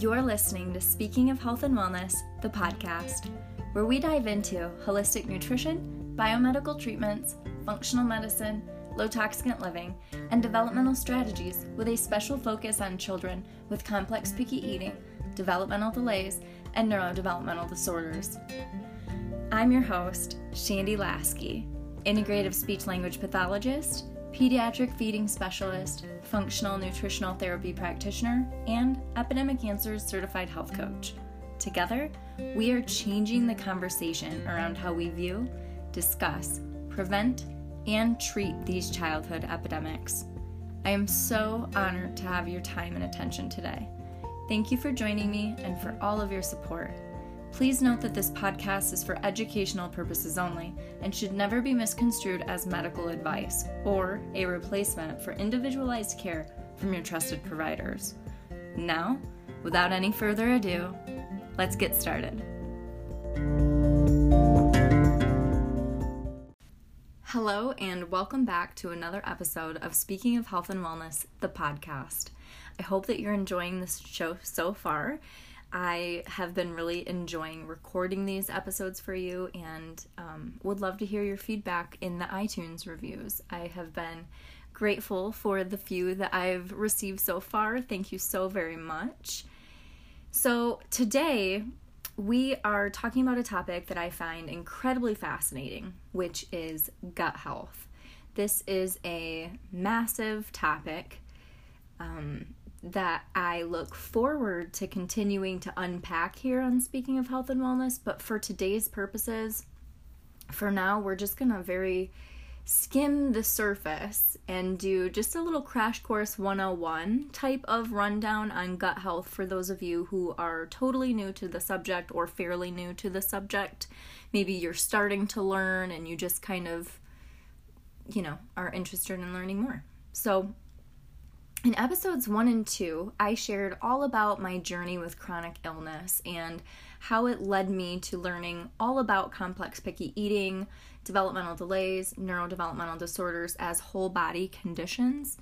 You're listening to Speaking of Health and Wellness, the podcast, where we dive into holistic nutrition, biomedical treatments, functional medicine, low toxicant living, and developmental strategies with a special focus on children with complex picky eating, developmental delays, and neurodevelopmental disorders. I'm your host, Shandy Lasky, integrative speech language pathologist, pediatric feeding specialist, functional nutritional therapy practitioner, and Epidemic Answers certified health coach. Together, we are changing the conversation around how we view, discuss, prevent, and treat these childhood epidemics. I am so honored to have your time and attention today. Thank you for joining me and for all of your support. Please note that this podcast is for educational purposes only and should never be misconstrued as medical advice or a replacement for individualized care from your trusted providers. Now, without any further ado, let's get started. Hello, and welcome back to another episode of Speaking of Health and Wellness, the podcast. I hope that you're enjoying this show so far I have been really enjoying recording these episodes for you and um, would love to hear your feedback in the iTunes reviews. I have been grateful for the few that I've received so far. Thank you so very much. So, today we are talking about a topic that I find incredibly fascinating, which is gut health. This is a massive topic. Um, that I look forward to continuing to unpack here on Speaking of Health and Wellness. But for today's purposes, for now, we're just going to very skim the surface and do just a little crash course 101 type of rundown on gut health for those of you who are totally new to the subject or fairly new to the subject. Maybe you're starting to learn and you just kind of, you know, are interested in learning more. So, in episodes one and two, I shared all about my journey with chronic illness and how it led me to learning all about complex picky eating, developmental delays, neurodevelopmental disorders as whole body conditions.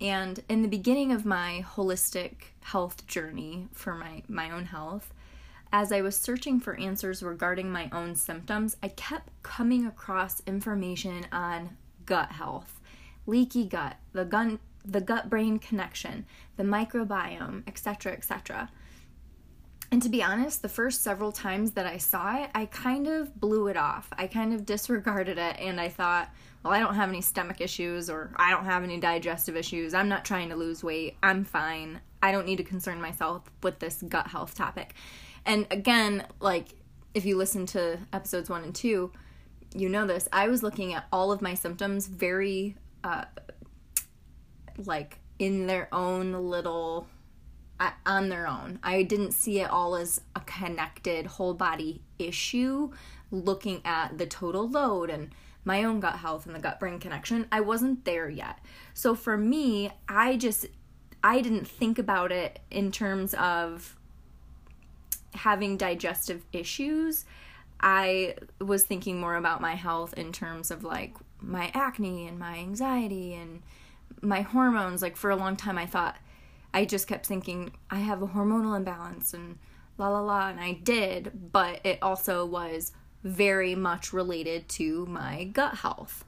And in the beginning of my holistic health journey for my, my own health, as I was searching for answers regarding my own symptoms, I kept coming across information on gut health, leaky gut, the gun the gut brain connection, the microbiome, etc., etc. And to be honest, the first several times that I saw it, I kind of blew it off. I kind of disregarded it and I thought, well, I don't have any stomach issues or I don't have any digestive issues. I'm not trying to lose weight. I'm fine. I don't need to concern myself with this gut health topic. And again, like if you listen to episodes one and two, you know this. I was looking at all of my symptoms very uh, like in their own little uh, on their own. I didn't see it all as a connected whole body issue looking at the total load and my own gut health and the gut brain connection. I wasn't there yet. So for me, I just I didn't think about it in terms of having digestive issues. I was thinking more about my health in terms of like my acne and my anxiety and my hormones like for a long time i thought i just kept thinking i have a hormonal imbalance and la la la and i did but it also was very much related to my gut health.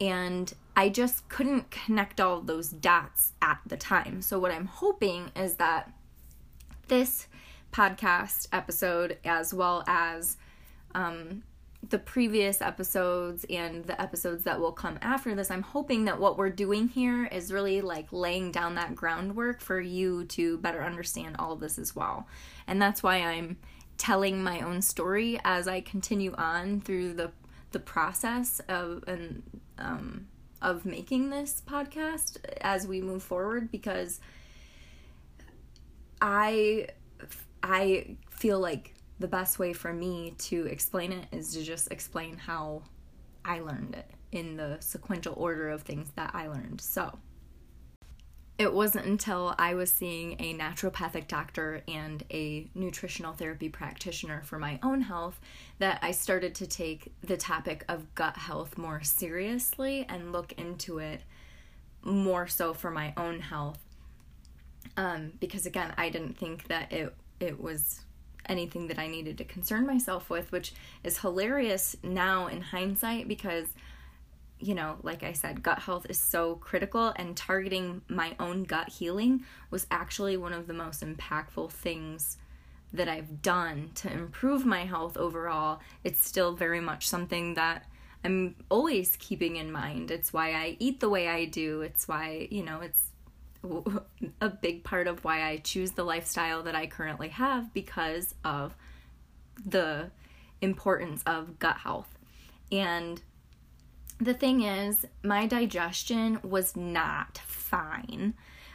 And i just couldn't connect all those dots at the time. So what i'm hoping is that this podcast episode as well as um, the previous episodes and the episodes that will come after this, I'm hoping that what we're doing here is really like laying down that groundwork for you to better understand all this as well. And that's why I'm telling my own story as I continue on through the the process of and um, of making this podcast as we move forward because I I feel like the best way for me to explain it is to just explain how I learned it in the sequential order of things that I learned. So, it wasn't until I was seeing a naturopathic doctor and a nutritional therapy practitioner for my own health that I started to take the topic of gut health more seriously and look into it more so for my own health. Um, because again, I didn't think that it it was anything that I needed to concern myself with, which is hilarious now in hindsight because you know, like I said, gut health is so critical, and targeting my own gut healing was actually one of the most impactful things that I've done to improve my health overall. It's still very much something that I'm always keeping in mind. It's why I eat the way I do. It's why, you know, it's a big part of why I choose the lifestyle that I currently have because of the importance of gut health. And the thing is, my digestion was not fine,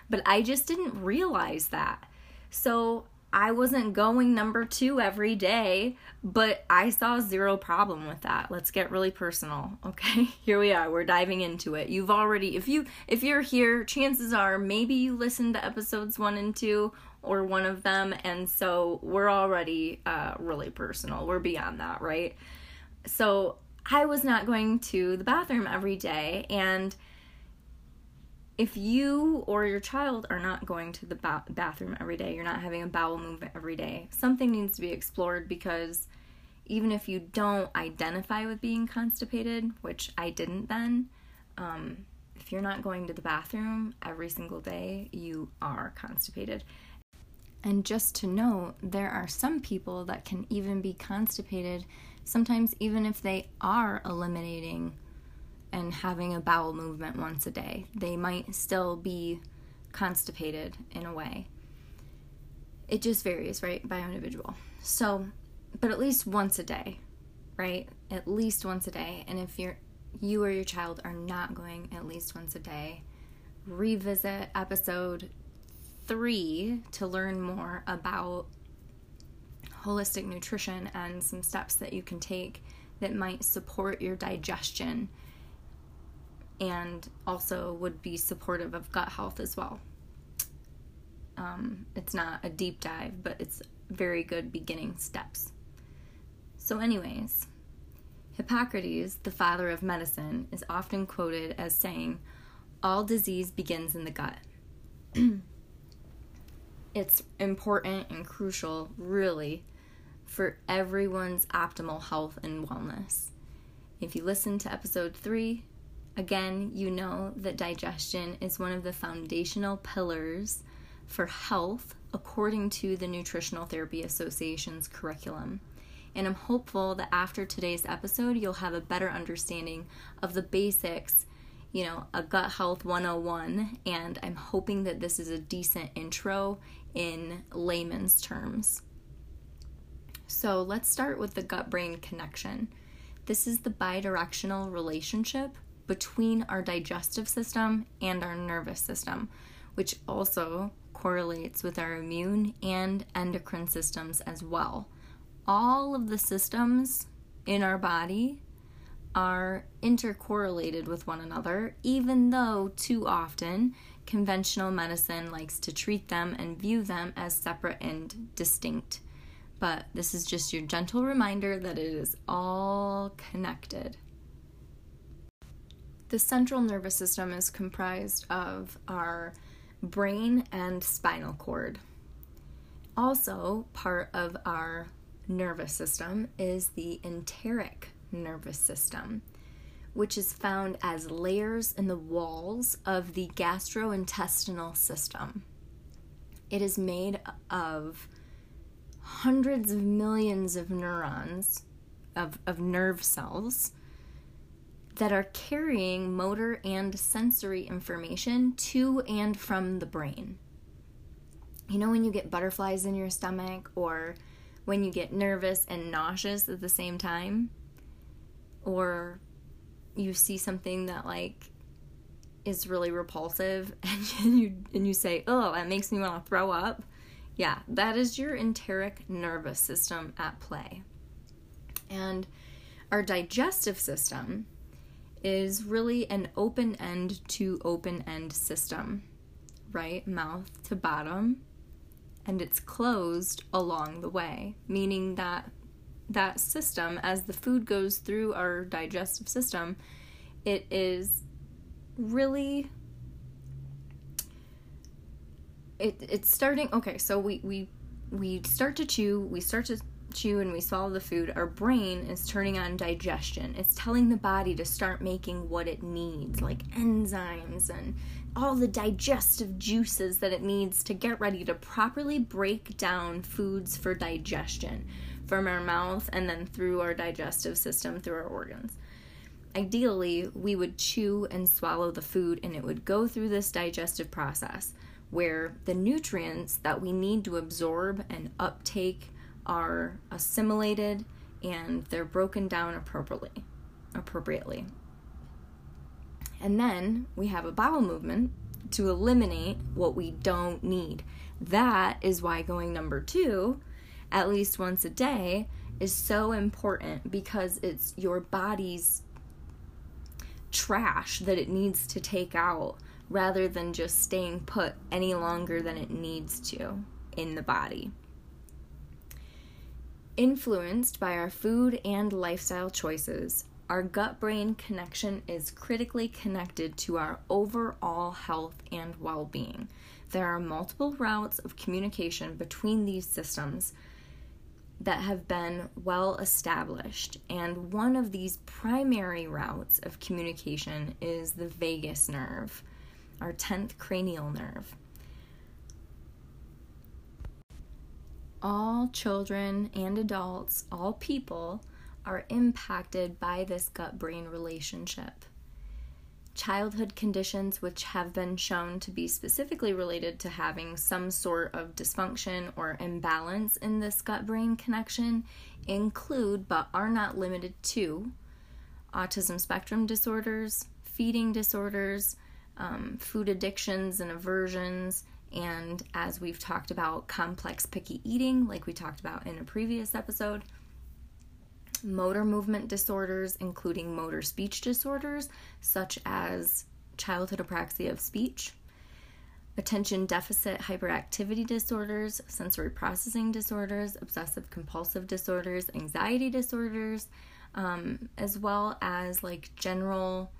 but I just didn't realize that. So I wasn't going number two every day, but I saw zero problem with that. Let's get really personal, okay? Here we are. We're diving into it. You've already if you if you're here, chances are maybe you listened to episodes 1 and 2 or one of them and so we're already uh really personal. We're beyond that, right? So I was not going to the bathroom every day and if you or your child are not going to the ba- bathroom every day, you're not having a bowel movement every day, something needs to be explored because even if you don't identify with being constipated, which I didn't then, um, if you're not going to the bathroom every single day, you are constipated. And just to know, there are some people that can even be constipated, sometimes even if they are eliminating and having a bowel movement once a day. They might still be constipated in a way. It just varies, right, by individual. So, but at least once a day, right? At least once a day. And if you're you or your child are not going at least once a day, revisit episode 3 to learn more about holistic nutrition and some steps that you can take that might support your digestion and also would be supportive of gut health as well. Um, it's not a deep dive, but it's very good beginning steps. So, anyways, Hippocrates, the father of medicine, is often quoted as saying, All disease begins in the gut. it's important and crucial, really, for everyone's optimal health and wellness. If you listen to episode three, Again, you know that digestion is one of the foundational pillars for health according to the Nutritional Therapy Association's curriculum. And I'm hopeful that after today's episode, you'll have a better understanding of the basics, you know, a gut health 101. And I'm hoping that this is a decent intro in layman's terms. So let's start with the gut brain connection. This is the bidirectional relationship between our digestive system and our nervous system, which also correlates with our immune and endocrine systems as well. All of the systems in our body are intercorrelated with one another, even though too often conventional medicine likes to treat them and view them as separate and distinct. But this is just your gentle reminder that it is all connected. The central nervous system is comprised of our brain and spinal cord. Also, part of our nervous system is the enteric nervous system, which is found as layers in the walls of the gastrointestinal system. It is made of hundreds of millions of neurons, of, of nerve cells, that are carrying motor and sensory information to and from the brain. You know, when you get butterflies in your stomach, or when you get nervous and nauseous at the same time, or you see something that like is really repulsive and you and you say, "Oh, that makes me want to throw up." Yeah, that is your enteric nervous system at play. And our digestive system is really an open end to open end system, right? Mouth to bottom, and it's closed along the way, meaning that that system, as the food goes through our digestive system, it is really it, it's starting okay so we we we start to chew we start to chew and we swallow the food our brain is turning on digestion. It's telling the body to start making what it needs like enzymes and all the digestive juices that it needs to get ready to properly break down foods for digestion from our mouth and then through our digestive system through our organs. Ideally we would chew and swallow the food and it would go through this digestive process where the nutrients that we need to absorb and uptake are assimilated and they're broken down appropriately appropriately and then we have a bowel movement to eliminate what we don't need that is why going number 2 at least once a day is so important because it's your body's trash that it needs to take out rather than just staying put any longer than it needs to in the body. Influenced by our food and lifestyle choices, our gut brain connection is critically connected to our overall health and well being. There are multiple routes of communication between these systems that have been well established, and one of these primary routes of communication is the vagus nerve our 10th cranial nerve. All children and adults, all people, are impacted by this gut brain relationship. Childhood conditions, which have been shown to be specifically related to having some sort of dysfunction or imbalance in this gut brain connection, include but are not limited to autism spectrum disorders, feeding disorders, um, food addictions and aversions, and as we've talked about, complex picky eating, like we talked about in a previous episode, motor movement disorders, including motor speech disorders, such as childhood apraxia of speech, attention deficit hyperactivity disorders, sensory processing disorders, obsessive compulsive disorders, anxiety disorders, um, as well as like general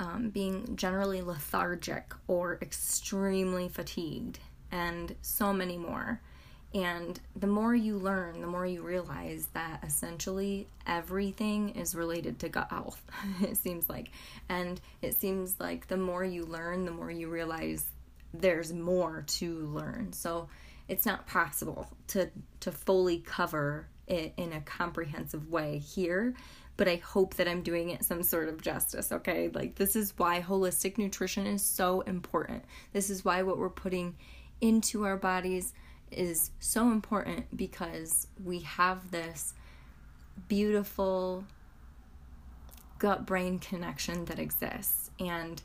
um, being generally lethargic or extremely fatigued, and so many more. And the more you learn, the more you realize that essentially everything is related to gut health, it seems like. And it seems like the more you learn, the more you realize there's more to learn. So it's not possible to, to fully cover it in a comprehensive way here but I hope that I'm doing it some sort of justice, okay? Like, this is why holistic nutrition is so important. This is why what we're putting into our bodies is so important because we have this beautiful gut brain connection that exists. And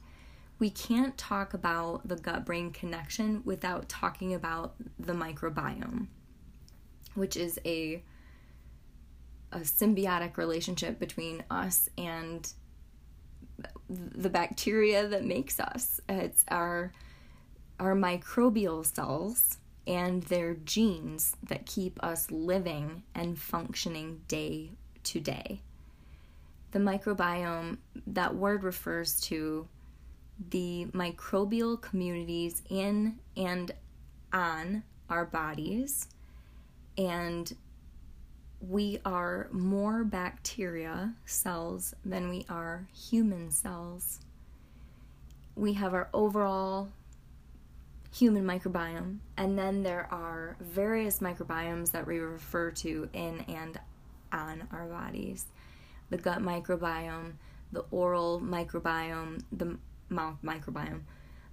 we can't talk about the gut brain connection without talking about the microbiome, which is a a symbiotic relationship between us and the bacteria that makes us. It's our our microbial cells and their genes that keep us living and functioning day to day. The microbiome, that word refers to the microbial communities in and on our bodies and we are more bacteria cells than we are human cells. We have our overall human microbiome, and then there are various microbiomes that we refer to in and on our bodies the gut microbiome, the oral microbiome, the mouth microbiome.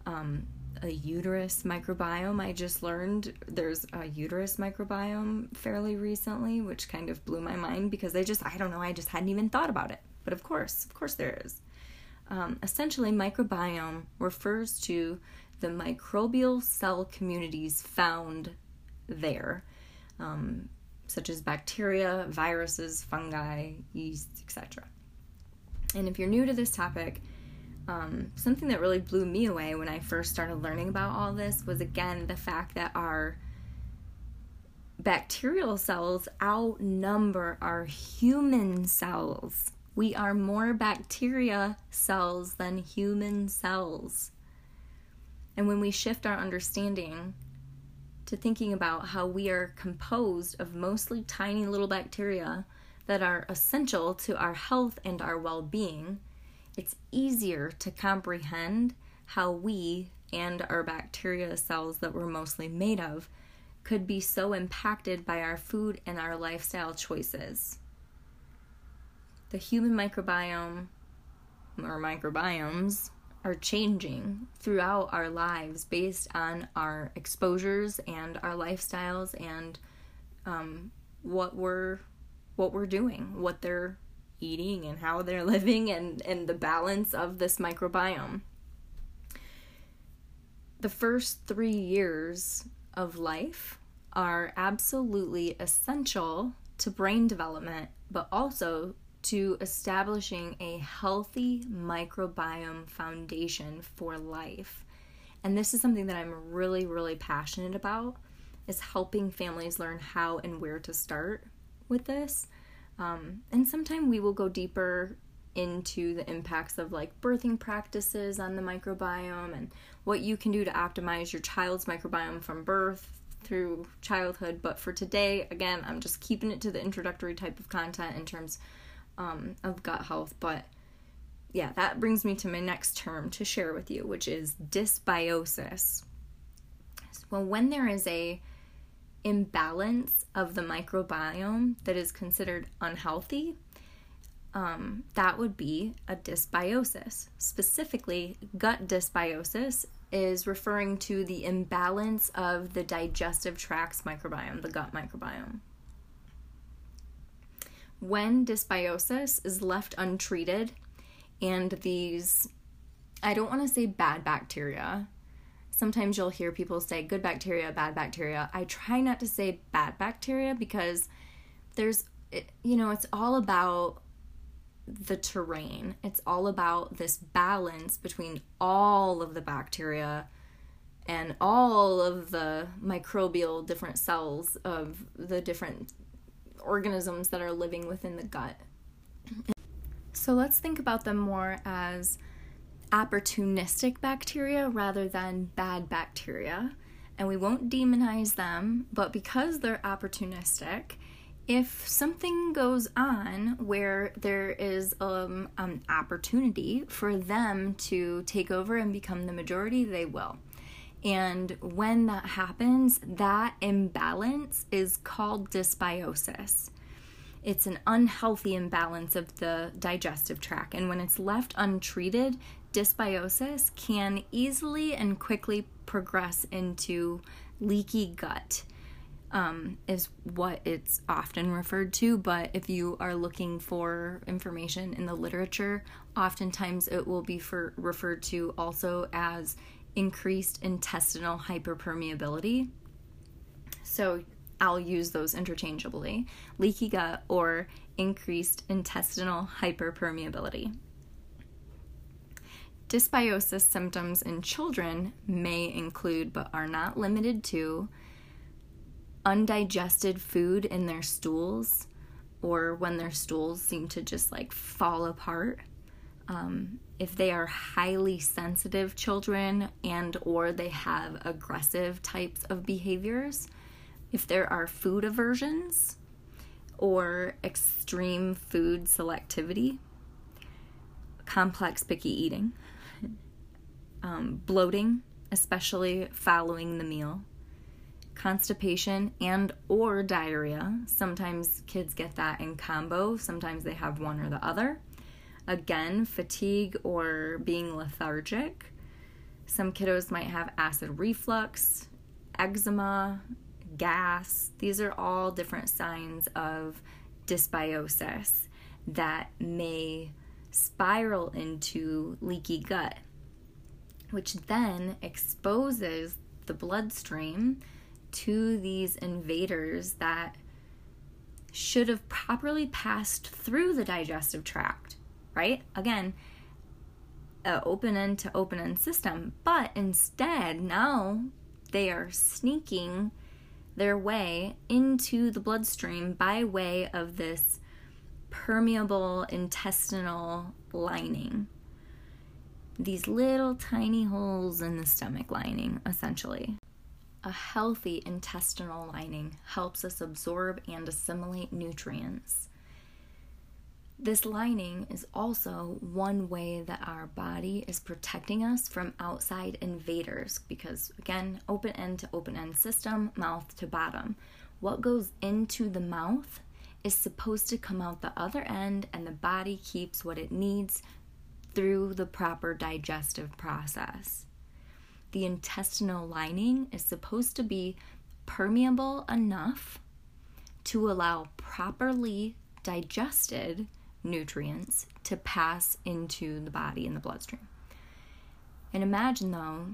Um, a uterus microbiome. I just learned there's a uterus microbiome fairly recently, which kind of blew my mind because I just, I don't know, I just hadn't even thought about it. But of course, of course, there is. Um, essentially, microbiome refers to the microbial cell communities found there, um, such as bacteria, viruses, fungi, yeast, etc. And if you're new to this topic, um, something that really blew me away when I first started learning about all this was again the fact that our bacterial cells outnumber our human cells. We are more bacteria cells than human cells. And when we shift our understanding to thinking about how we are composed of mostly tiny little bacteria that are essential to our health and our well being, it's easier to comprehend how we and our bacteria cells that we're mostly made of could be so impacted by our food and our lifestyle choices. The human microbiome or microbiomes are changing throughout our lives based on our exposures and our lifestyles and um, what we're what we're doing, what they're eating and how they're living and, and the balance of this microbiome. The first three years of life are absolutely essential to brain development, but also to establishing a healthy microbiome foundation for life. And this is something that I'm really, really passionate about is helping families learn how and where to start with this. Um, and sometime we will go deeper into the impacts of like birthing practices on the microbiome and what you can do to optimize your child's microbiome from birth through childhood. But for today, again, I'm just keeping it to the introductory type of content in terms um, of gut health. But yeah, that brings me to my next term to share with you, which is dysbiosis. Well, when there is a imbalance of the microbiome that is considered unhealthy, um, that would be a dysbiosis. Specifically, gut dysbiosis is referring to the imbalance of the digestive tract's microbiome, the gut microbiome. When dysbiosis is left untreated and these, I don't want to say bad bacteria, sometimes you'll hear people say good bacteria, bad bacteria. I try not to say bad bacteria because there's, you know, it's all about the terrain. It's all about this balance between all of the bacteria and all of the microbial different cells of the different organisms that are living within the gut. So let's think about them more as opportunistic bacteria rather than bad bacteria. And we won't demonize them, but because they're opportunistic, if something goes on where there is um, an opportunity for them to take over and become the majority, they will. And when that happens, that imbalance is called dysbiosis. It's an unhealthy imbalance of the digestive tract. And when it's left untreated, dysbiosis can easily and quickly progress into leaky gut. Um, is what it's often referred to, but if you are looking for information in the literature, oftentimes it will be for, referred to also as increased intestinal hyperpermeability. So I'll use those interchangeably leaky gut or increased intestinal hyperpermeability. Dysbiosis symptoms in children may include, but are not limited to, undigested food in their stools or when their stools seem to just like fall apart. Um, if they are highly sensitive children and or they have aggressive types of behaviors if there are food aversions or extreme food selectivity complex picky eating um, bloating, especially following the meal, constipation and or diarrhea. Sometimes kids get that in combo, sometimes they have one or the other. Again, fatigue or being lethargic. Some kiddos might have acid reflux, eczema, gas. These are all different signs of dysbiosis that may spiral into leaky gut which then exposes the bloodstream to these invaders that should have properly passed through the digestive tract, right? Again, open end to open end system, but instead now they are sneaking their way into the bloodstream by way of this permeable intestinal lining these little tiny holes in the stomach lining, essentially. A healthy intestinal lining helps us absorb and assimilate nutrients. This lining is also one way that our body is protecting us from outside invaders because, again, open end to open end system, mouth to bottom. What goes into the mouth is supposed to come out the other end, and the body keeps what it needs through the proper digestive process. The intestinal lining is supposed to be permeable enough to allow properly digested nutrients to pass into the body and the bloodstream. And imagine though,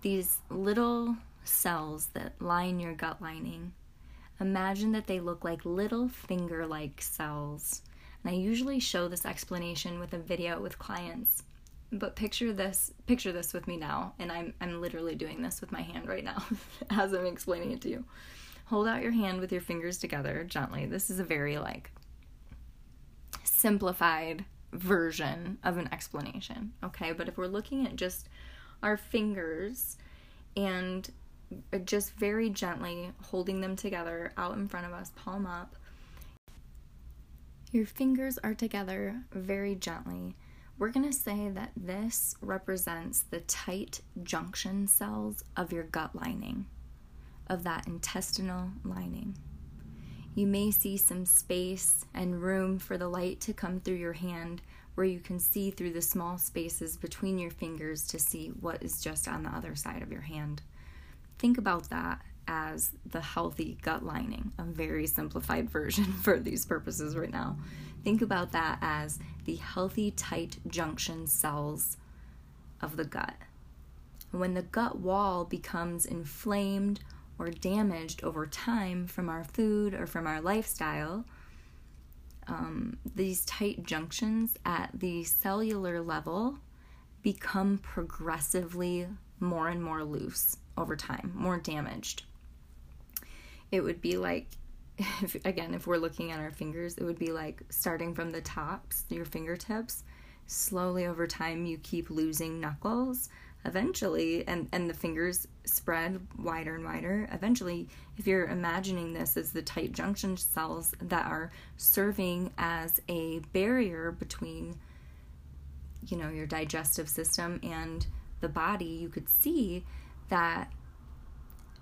these little cells that line your gut lining, imagine that they look like little finger like cells. And I usually show this explanation with a video with clients. But picture this picture this with me now, and I'm I'm literally doing this with my hand right now as I'm explaining it to you. Hold out your hand with your fingers together gently. This is a very like simplified version of an explanation, okay? But if we're looking at just our fingers and just very gently holding them together out in front of us, palm up, your fingers are together very gently. We're going to say that this represents the tight junction cells of your gut lining, of that intestinal lining. You may see some space and room for the light to come through your hand where you can see through the small spaces between your fingers to see what is just on the other side of your hand. Think about that as the healthy gut lining, a very simplified version for these purposes right now. Think about that as the healthy, tight junction cells of the gut. When the gut wall becomes inflamed or damaged over time from our food or from our lifestyle, um, these tight junctions at the cellular level become progressively more and more loose over time, more damaged. It would be like, if, again, if we're looking at our fingers, it would be like starting from the tops, your fingertips, slowly over time, you keep losing knuckles. Eventually and and the fingers spread wider and wider. Eventually if you're imagining this as the tight junction cells that are serving as a barrier between you know your digestive system and the body you could see that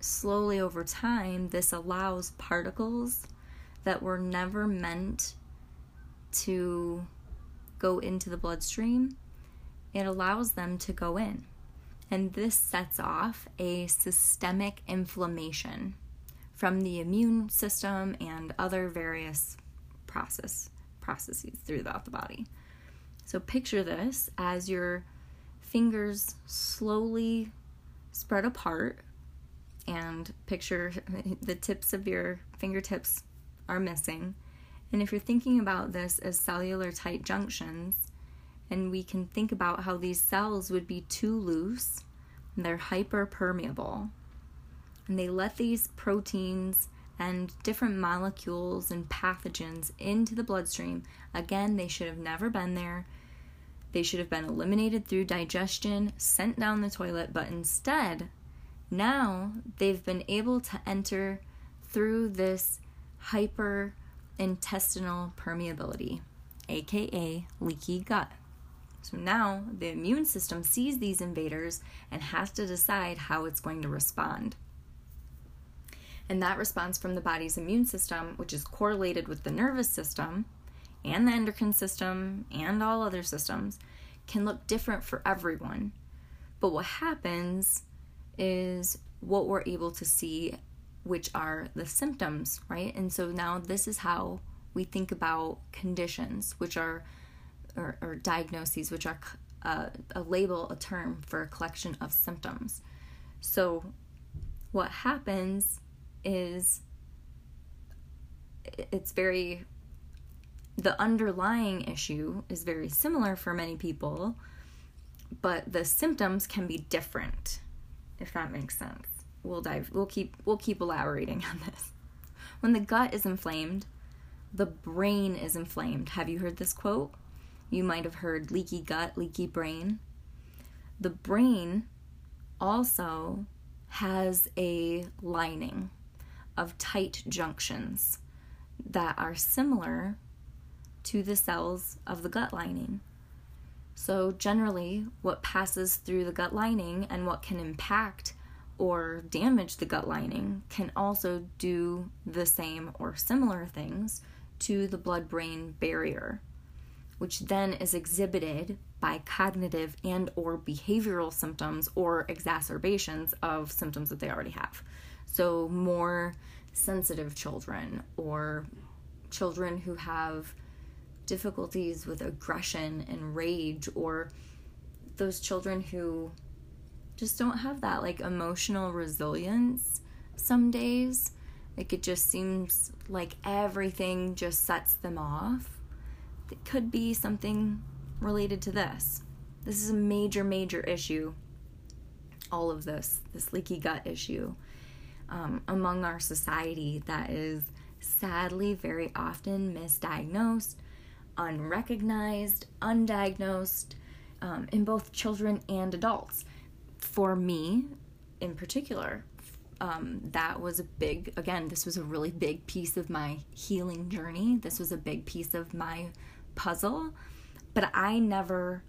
slowly over time this allows particles that were never meant to go into the bloodstream it allows them to go in and this sets off a systemic inflammation from the immune system and other various process processes throughout the body. So picture this as your fingers slowly spread apart and picture the tips of your fingertips are missing. And if you're thinking about this as cellular tight junctions, and we can think about how these cells would be too loose they're hyperpermeable. And they let these proteins and different molecules and pathogens into the bloodstream. Again, they should have never been there. They should have been eliminated through digestion, sent down the toilet, but instead, now they've been able to enter through this hyper intestinal permeability, aka leaky gut. So now the immune system sees these invaders and has to decide how it's going to respond. And that response from the body's immune system, which is correlated with the nervous system and the endocrine system and all other systems, can look different for everyone. But what happens is what we're able to see, which are the symptoms, right? And so now this is how we think about conditions, which are or, or diagnoses, which are uh, a label, a term for a collection of symptoms. So, what happens is it's very, the underlying issue is very similar for many people, but the symptoms can be different, if that makes sense. We'll dive, we'll keep, we'll keep elaborating on this. When the gut is inflamed, the brain is inflamed. Have you heard this quote? You might have heard leaky gut, leaky brain. the brain also has a lining of tight junctions that are similar to the cells of the gut lining. So, generally, what passes through the gut lining and what can impact or damage the gut lining can also do the same or similar things to the blood brain barrier, which then is exhibited by cognitive and or behavioral symptoms or exacerbations of symptoms that they already have. So, more sensitive children or children who have difficulties with aggression and rage or those children who just don't have that like emotional resilience some days. Like it just seems like everything just sets them off. It could be something related to this. This is a major major issue all of this this leaky gut issue um, among our society that is sadly very often misdiagnosed unrecognized, undiagnosed um, in both children and adults. For me, in particular, um, that was a big, again, this was a really big piece of my healing journey. This was a big piece of my puzzle, but I never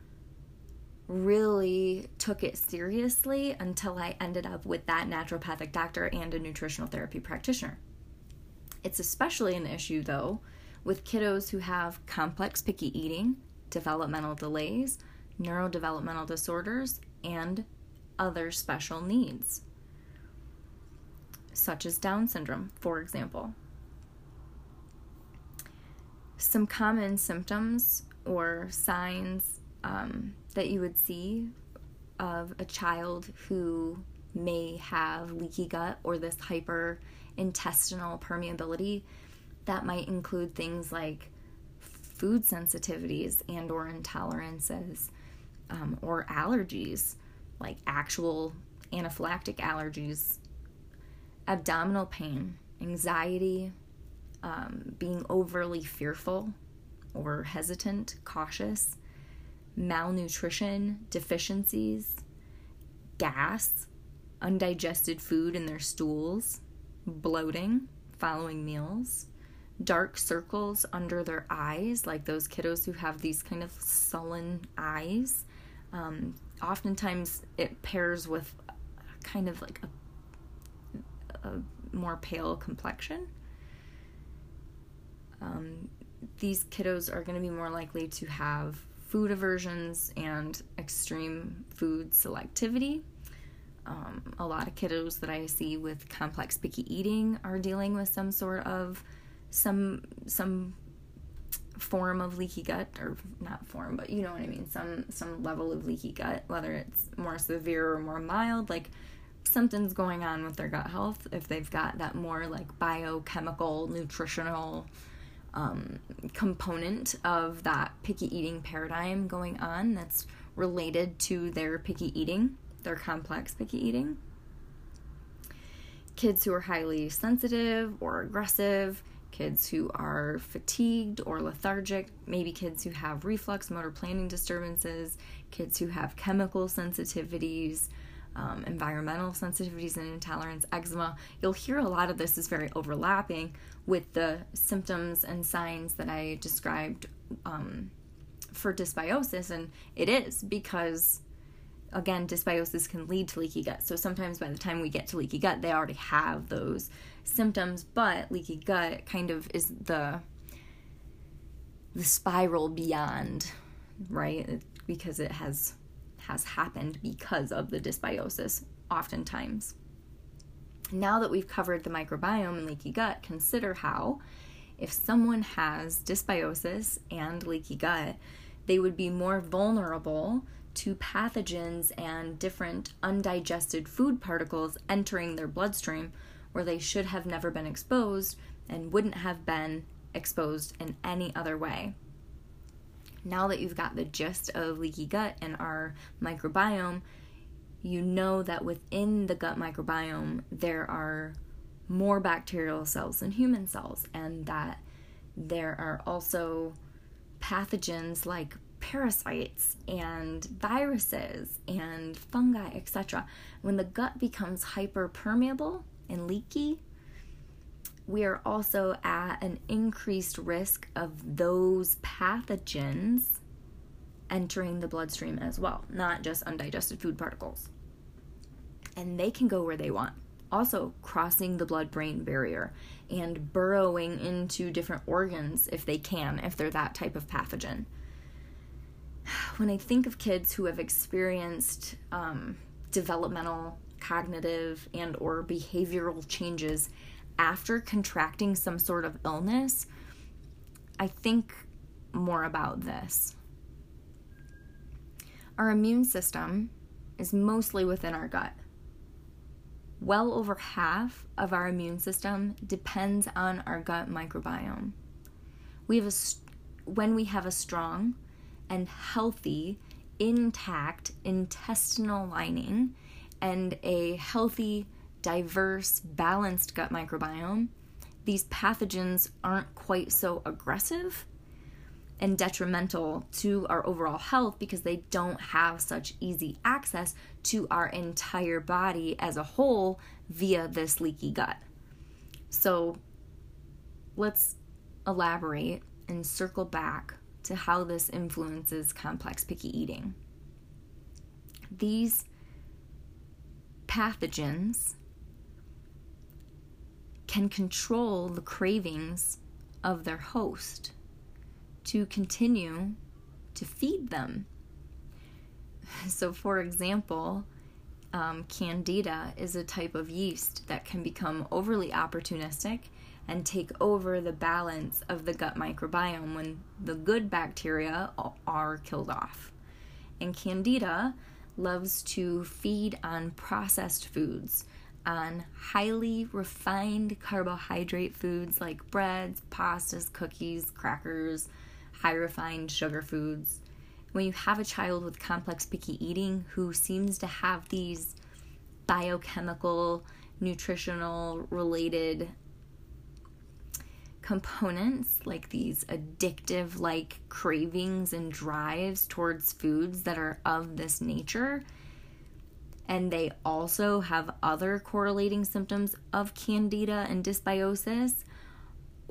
really took it seriously until I ended up with that naturopathic doctor and a nutritional therapy practitioner. It's especially an issue, though, with kiddos who have complex picky eating, developmental delays, neurodevelopmental disorders, and other special needs, such as Down syndrome, for example. Some common symptoms or signs um, that you would see of a child who may have leaky gut or this hyper intestinal permeability that might include things like food sensitivities and or intolerances um, or allergies like actual anaphylactic allergies abdominal pain anxiety um, being overly fearful or hesitant cautious malnutrition deficiencies gas undigested food in their stools bloating following meals dark circles under their eyes, like those kiddos who have these kind of sullen eyes. Um, oftentimes, it pairs with kind of like a, a more pale complexion. Um, these kiddos are going to be more likely to have food aversions and extreme food selectivity. Um, a lot of kiddos that I see with complex picky eating are dealing with some sort of some some form of leaky gut or not form but you know what i mean some some level of leaky gut whether it's more severe or more mild like something's going on with their gut health if they've got that more like biochemical nutritional um, component of that picky eating paradigm going on that's related to their picky eating their complex picky eating. Kids who are highly sensitive or aggressive kids who are fatigued or lethargic, maybe kids who have reflux motor planning disturbances, kids who have chemical sensitivities, um, environmental sensitivities and intolerance, eczema. You'll hear a lot of this is very overlapping with the symptoms and signs that I described um, for dysbiosis, and it is because again, dysbiosis can lead to leaky gut. So sometimes by the time we get to leaky gut, they already have those symptoms, but leaky gut kind of is the the spiral beyond, right? Because it has has happened because of the dysbiosis oftentimes. Now that we've covered the microbiome and leaky gut, consider how if someone has dysbiosis and leaky gut, they would be more vulnerable to pathogens and different undigested food particles entering their bloodstream where they should have never been exposed and wouldn't have been exposed in any other way. Now that you've got the gist of leaky gut and our microbiome, you know that within the gut microbiome there are more bacterial cells than human cells, and that there are also pathogens like parasites and viruses and fungi, etc. When the gut becomes hyperpermeable and leaky, we are also at an increased risk of those pathogens entering the bloodstream as well, not just undigested food particles. And they can go where they want, also crossing the blood brain barrier and burrowing into different organs if they can, if they're that type of pathogen. When I think of kids who have experienced um, developmental, cognitive, and or behavioral changes after contracting some sort of illness, I think more about this. Our immune system is mostly within our gut. Well over half of our immune system depends on our gut microbiome. We have a, when we have a strong and healthy, intact intestinal lining and a healthy, diverse, balanced gut microbiome, these pathogens aren't quite so aggressive and detrimental to our overall health because they don't have such easy access to our entire body as a whole via this leaky gut. So let's elaborate and circle back to how this influences complex picky eating. These pathogens can control the cravings of their host to continue to feed them. So, for example, um, candida is a type of yeast that can become overly opportunistic and take over the balance of the gut microbiome when the good bacteria are killed off. And candida loves to feed on processed foods, on highly refined carbohydrate foods like breads, pastas, cookies, crackers, high refined sugar foods. When you have a child with complex picky eating who seems to have these biochemical, nutritional related components, like these addictive like cravings and drives towards foods that are of this nature, and they also have other correlating symptoms of candida and dysbiosis,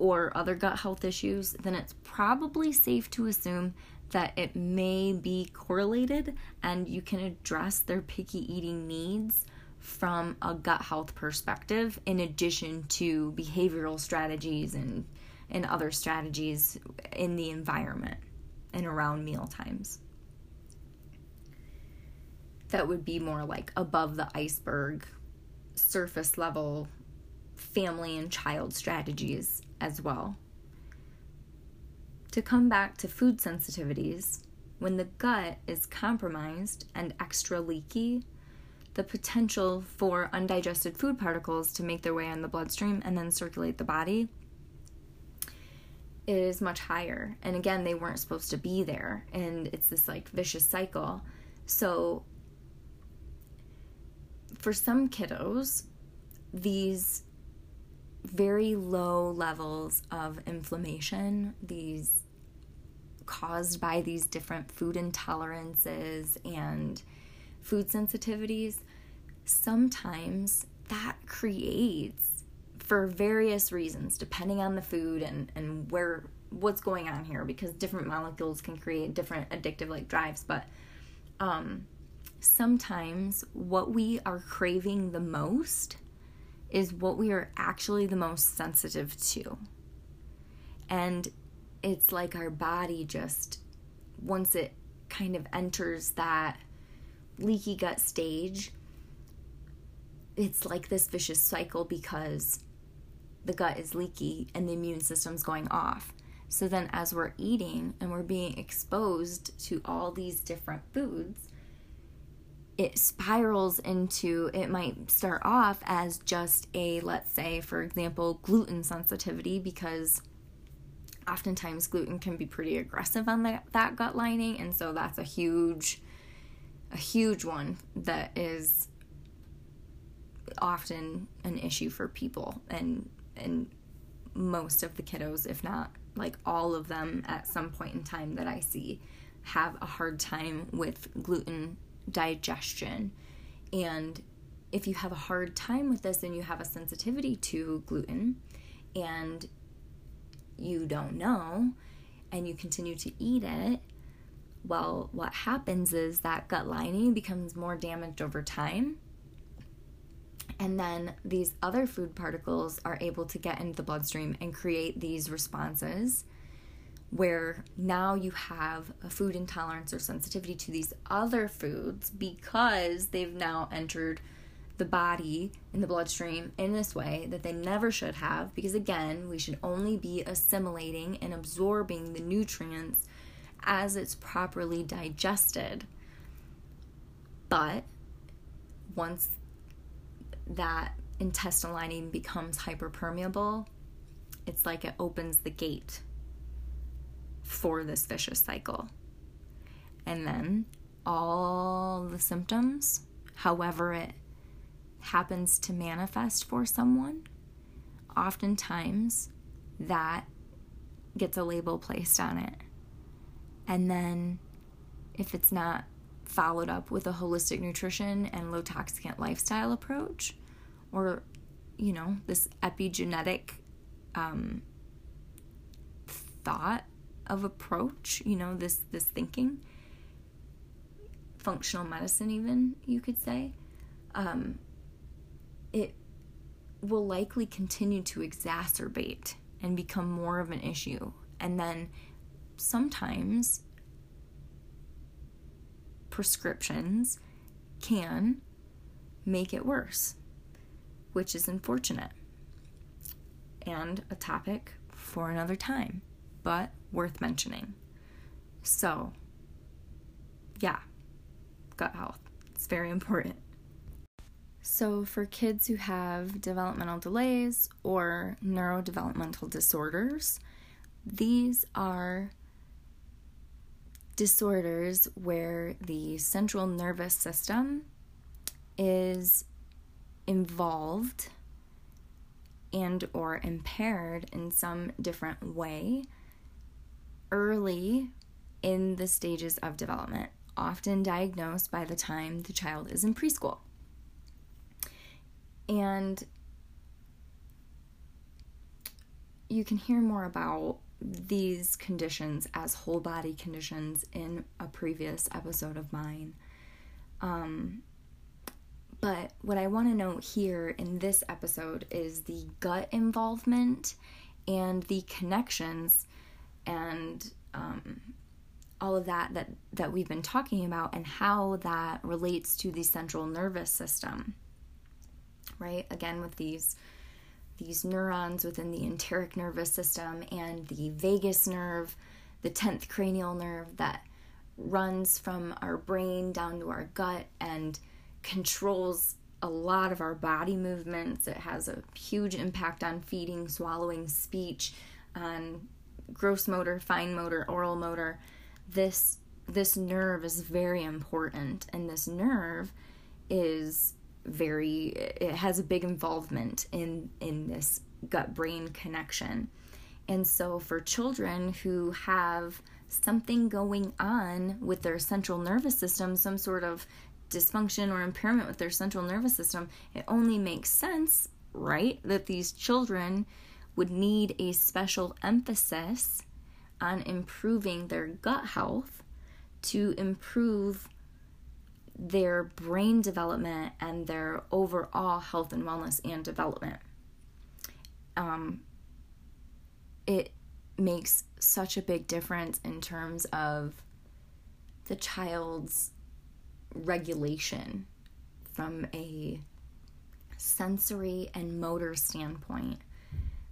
or other gut health issues, then it's probably safe to assume that it may be correlated and you can address their picky eating needs from a gut health perspective in addition to behavioral strategies and and other strategies in the environment and around meal times that would be more like above the iceberg surface level family and child strategies as well. To come back to food sensitivities, when the gut is compromised and extra leaky, the potential for undigested food particles to make their way in the bloodstream and then circulate the body is much higher. And again, they weren't supposed to be there. And it's this like vicious cycle. So, for some kiddos, these very low levels of inflammation, these caused by these different food intolerances and food sensitivities, sometimes that creates for various reasons depending on the food and, and where what's going on here because different molecules can create different addictive like drives but um, sometimes what we are craving the most is what we are actually the most sensitive to. And it's like our body just, once it kind of enters that leaky gut stage, it's like this vicious cycle because the gut is leaky and the immune system's going off. So then, as we're eating and we're being exposed to all these different foods, it spirals into it might start off as just a let's say for example gluten sensitivity because oftentimes gluten can be pretty aggressive on that, that gut lining and so that's a huge a huge one that is often an issue for people and and most of the kiddos if not like all of them at some point in time that I see have a hard time with gluten digestion. And if you have a hard time with this and you have a sensitivity to gluten and you don't know and you continue to eat it, well, what happens is that gut lining becomes more damaged over time. And then these other food particles are able to get into the bloodstream and create these responses where now you have a food intolerance or sensitivity to these other foods because they've now entered the body in the bloodstream in this way that they never should have because again we should only be assimilating and absorbing the nutrients as it's properly digested but once that intestinal lining becomes hyperpermeable it's like it opens the gate for this vicious cycle. And then all the symptoms, however it happens to manifest for someone, oftentimes that gets a label placed on it. And then if it's not followed up with a holistic nutrition and low toxicant lifestyle approach, or, you know, this epigenetic um, thought of approach, you know, this this thinking, functional medicine even, you could say. Um, it will likely continue to exacerbate and become more of an issue. And then sometimes prescriptions can make it worse, which is unfortunate and a topic for another time but worth mentioning. So, yeah, gut health. It's very important. So, for kids who have developmental delays or neurodevelopmental disorders, these are disorders where the central nervous system is involved and or impaired in some different way early in the stages of development, often diagnosed by the time the child is in preschool. And you can hear more about these conditions as whole body conditions in a previous episode of mine. Um, but what I want to note here in this episode is the gut involvement and the connections and um, all of that that that we've been talking about and how that relates to the central nervous system right again with these these neurons within the enteric nervous system and the vagus nerve the 10th cranial nerve that runs from our brain down to our gut and controls a lot of our body movements. It has a huge impact on feeding swallowing speech on gross motor, fine motor, oral motor, this this nerve is very important and this nerve is very it has a big involvement in in this gut brain connection. And so for children who have something going on with their central nervous system, some sort of dysfunction or impairment with their central nervous system, it only makes sense, right, that these children would need a special emphasis on improving their gut health to improve their brain development and their overall health and wellness and development. Um, it makes such a big difference in terms of the child's regulation from a sensory and motor standpoint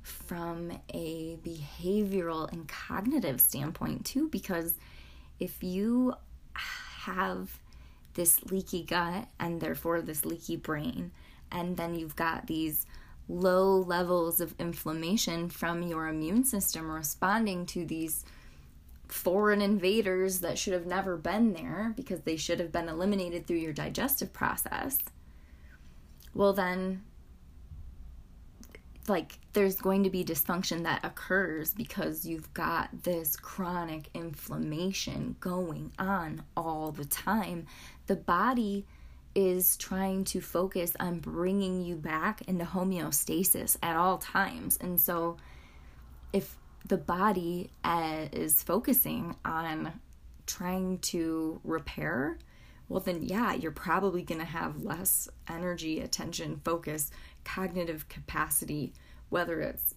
from a behavioral and cognitive standpoint too because if you have this leaky gut and therefore this leaky brain and then you've got these low levels of inflammation from your immune system responding to these foreign invaders that should have never been there because they should have been eliminated through your digestive process well then like there's going to be dysfunction that occurs because you've got this chronic inflammation going on all the time. The body is trying to focus on bringing you back into homeostasis at all times. And so if the body uh, is focusing on trying to repair, well, then, yeah, you're probably going to have less energy, attention, focus, cognitive capacity, whether it's,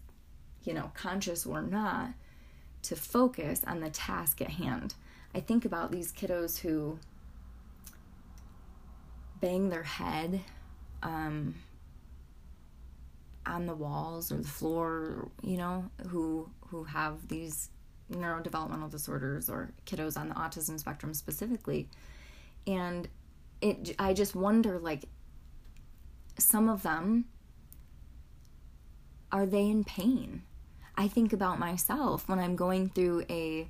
you know, conscious or not, to focus on the task at hand. I think about these kiddos who bang their head um, on the walls or the floor, you know, who who have these neurodevelopmental disorders or kiddos on the autism spectrum specifically. And it I just wonder like some of them are they in pain? I think about myself when I'm going through a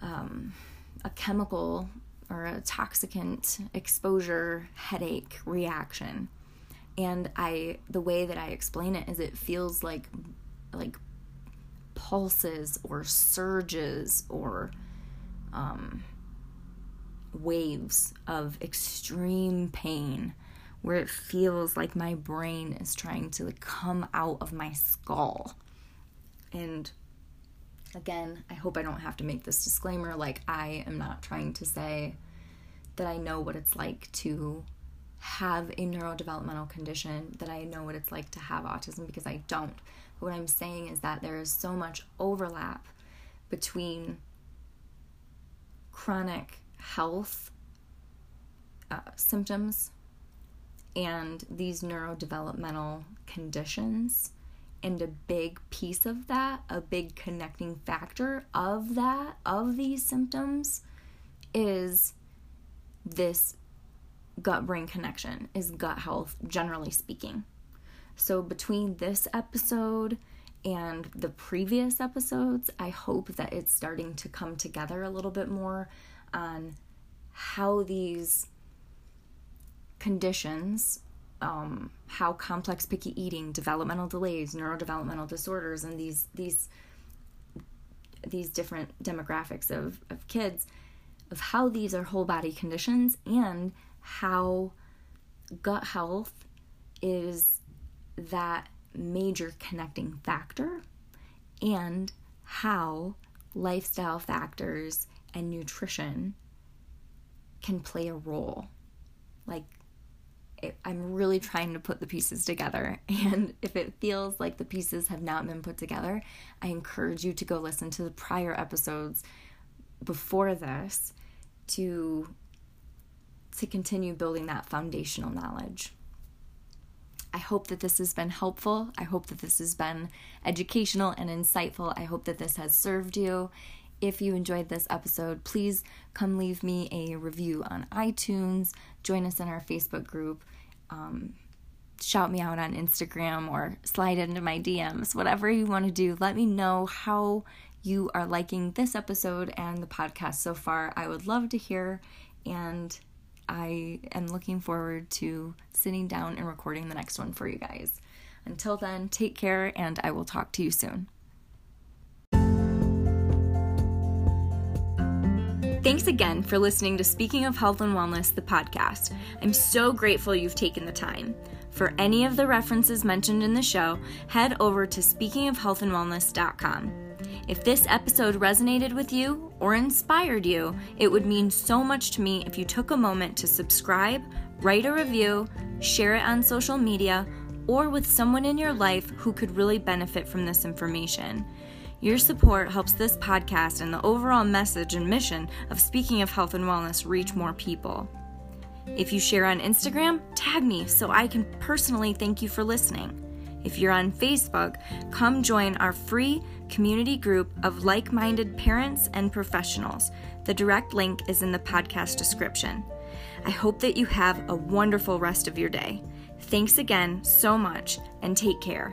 um, a chemical or a toxicant exposure headache reaction. And i the way that i explain it is it feels like like pulses or surges or um, waves of extreme pain where it feels like my brain is trying to like, come out of my skull. And again, I hope I don't have to make this disclaimer. Like, I am not trying to say that I know what it's like to have a neurodevelopmental condition, that I know what it's like to have autism, because I don't. But what I'm saying is that there is so much overlap between chronic health uh, symptoms and these neurodevelopmental conditions and a big piece of that, a big connecting factor of that, of these symptoms, is this gut brain connection, is gut health, generally speaking. So, between this episode and the previous episodes, I hope that it's starting to come together a little bit more on how these conditions um, how complex picky eating, developmental delays, neurodevelopmental disorders, and these these these different demographics of, of kids, of how these are whole body conditions and how gut health is that major connecting factor and how lifestyle factors and nutrition can play a role. Like I'm really trying to put the pieces together. And if it feels like the pieces have not been put together, I encourage you to go listen to the prior episodes before this to to continue building that foundational knowledge. I hope that this has been helpful. I hope that this has been educational and insightful. I hope that this has served you. If you enjoyed this episode, please come leave me a review on iTunes, join us in our Facebook group, um, shout me out on Instagram, or slide into my DMs. Whatever you want to do, let me know how you are liking this episode and the podcast so far. I would love to hear, and I am looking forward to sitting down and recording the next one for you guys. Until then, take care, and I will talk to you soon. Thanks again for listening to Speaking of Health and Wellness, the podcast. I'm so grateful you've taken the time. For any of the references mentioned in the show, head over to speakingofhealthandwellness.com. If this episode resonated with you or inspired you, it would mean so much to me if you took a moment to subscribe, write a review, share it on social media, or with someone in your life who could really benefit from this information. Your support helps this podcast and the overall message and mission of Speaking of Health and Wellness reach more people. If you share on Instagram, tag me so I can personally thank you for listening. If you're on Facebook, come join our free community group of like minded parents and professionals. The direct link is in the podcast description. I hope that you have a wonderful rest of your day. Thanks again so much and take care.